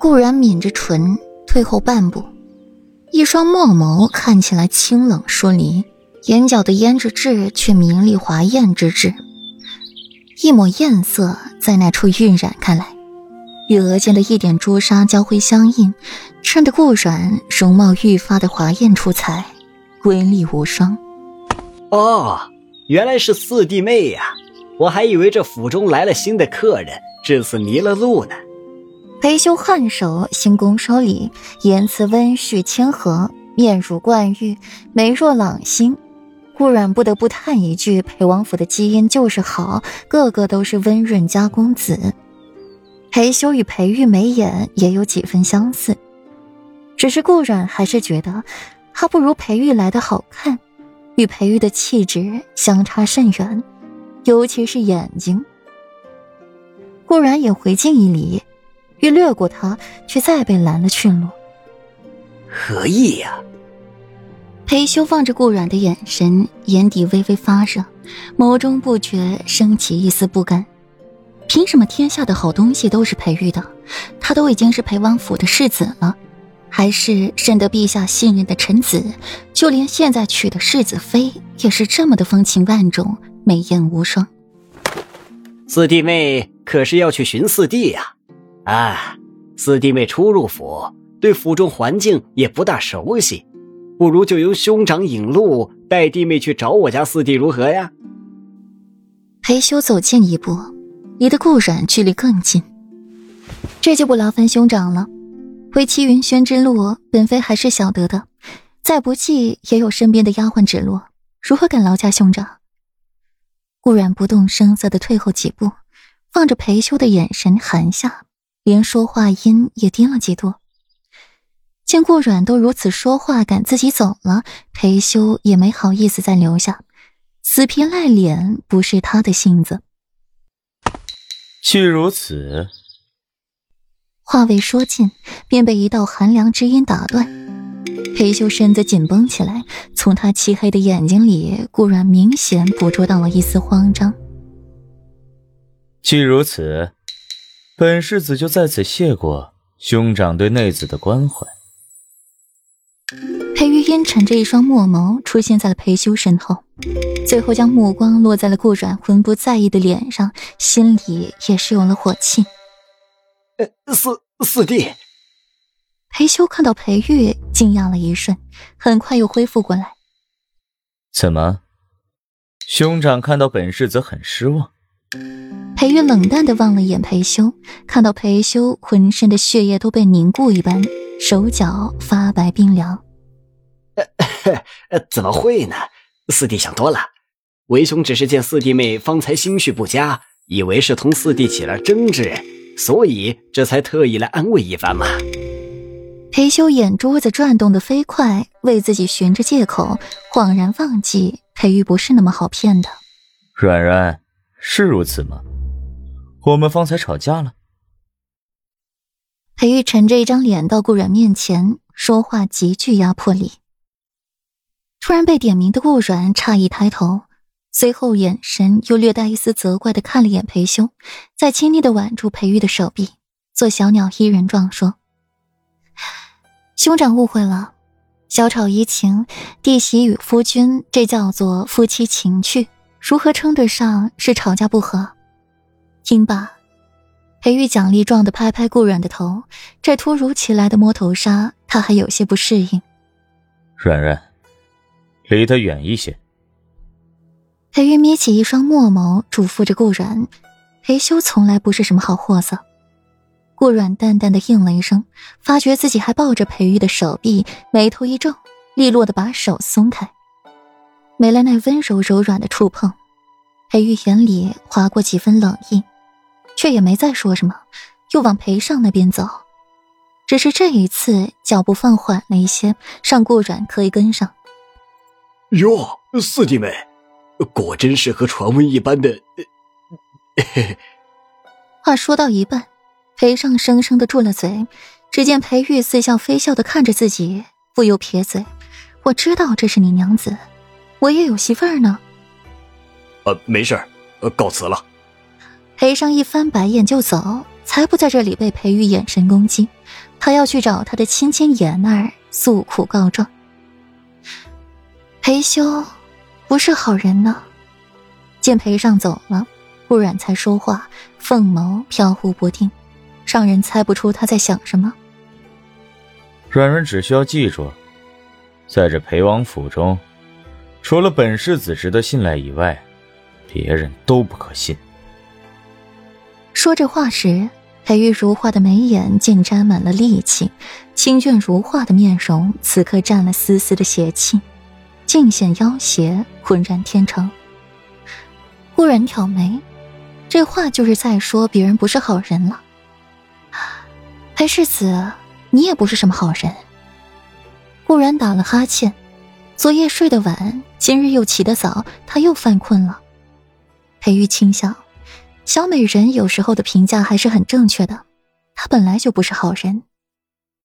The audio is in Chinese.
顾然抿着唇，退后半步，一双墨眸看起来清冷疏离，眼角的胭脂痣却明丽华艳之至，一抹艳色在那处晕染开来，与额间的一点朱砂交辉相映，衬得顾软容貌愈发的华艳出彩，瑰丽无双。哦，原来是四弟妹呀！我还以为这府中来了新的客人，至此迷了路呢。裴修颔首，行拱手礼，言辞温煦谦和，面如冠玉，眉若朗星。顾阮不得不叹一句：裴王府的基因就是好，个个都是温润佳公子。裴修与裴玉眉眼也有几分相似，只是顾阮还是觉得他不如裴玉来的好看，与裴玉的气质相差甚远，尤其是眼睛。顾然也回敬一礼。欲掠过他，却再被拦了去路。何意呀？裴修望着顾阮的眼神，眼底微微发热，眸中不觉升起一丝不甘。凭什么天下的好东西都是裴玉的？他都已经是裴王府的世子了，还是深得陛下信任的臣子？就连现在娶的世子妃，也是这么的风情万种，美艳无双。四弟妹可是要去寻四弟呀？啊，啊四弟妹初入府，对府中环境也不大熟悉，不如就由兄长引路，带弟妹去找我家四弟，如何呀？裴修走近一步，离得顾染距离更近，这就不劳烦兄长了。回齐云轩之路，本妃还是晓得的，再不济也有身边的丫鬟指路，如何敢劳驾兄长？顾然不动声色的退后几步，望着裴修的眼神寒下。连说话音也低了几度。见顾阮都如此说话，赶自己走了，裴修也没好意思再留下，死皮赖脸不是他的性子。既如此，话未说尽，便被一道寒凉之音打断。裴修身子紧绷起来，从他漆黑的眼睛里，顾阮明显捕捉到了一丝慌张。既如此。本世子就在此谢过兄长对内子的关怀。裴玉烟沉着一双墨眸出现在了裴修身后，最后将目光落在了顾阮浑不在意的脸上，心里也是有了火气。呃，四四弟。裴修看到裴玉，惊讶了一瞬，很快又恢复过来。怎么，兄长看到本世子很失望？裴玉冷淡的望了一眼裴修，看到裴修浑身的血液都被凝固一般，手脚发白冰凉。呃，怎么会呢？四弟想多了，为兄只是见四弟妹方才心绪不佳，以为是同四弟起了争执，所以这才特意来安慰一番嘛。裴修眼珠子转动的飞快，为自己寻着借口，恍然忘记裴玉不是那么好骗的。软软，是如此吗？我们方才吵架了。裴玉沉着一张脸到顾阮面前，说话极具压迫力。突然被点名的顾阮诧异抬头，随后眼神又略带一丝责怪的看了眼裴修，再亲昵的挽住裴玉的手臂，做小鸟依人状说：“兄长误会了，小吵怡情，弟媳与夫君，这叫做夫妻情趣，如何称得上是吵架不和？”听罢，裴玉奖励状的拍拍顾软的头，这突如其来的摸头杀，他还有些不适应。软软，离他远一些。裴玉眯起一双墨眸，嘱咐着顾软。裴修从来不是什么好货色。顾软淡淡的应了一声，发觉自己还抱着裴玉的手臂，眉头一皱，利落的把手松开，没了那温柔柔软的触碰。裴玉眼里划过几分冷意。却也没再说什么，又往裴尚那边走。只是这一次脚步放缓了一些，让顾软可以跟上。哟，四弟妹，果真是和传闻一般的。话说到一半，裴尚生生的住了嘴。只见裴玉似笑非笑的看着自己，不由撇嘴：“我知道这是你娘子，我也有媳妇儿呢。”呃，没事儿，告辞了。裴尚一翻白眼就走，才不在这里被裴玉眼神攻击。他要去找他的亲亲言儿诉苦告状。裴修不是好人呢。见裴尚走了，顾阮才说话，凤眸飘忽不定，让人猜不出他在想什么。阮阮只需要记住，在这裴王府中，除了本世子值得信赖以外，别人都不可信。说这话时，裴玉如画的眉眼竟沾满了戾气，清俊如画的面容此刻沾了丝丝的邪气，尽显妖邪，浑然天成。忽然挑眉，这话就是在说别人不是好人了。裴世子，你也不是什么好人。忽然打了哈欠，昨夜睡得晚，今日又起得早，他又犯困了。裴玉轻笑，小美人有时候的评价还是很正确的，她本来就不是好人。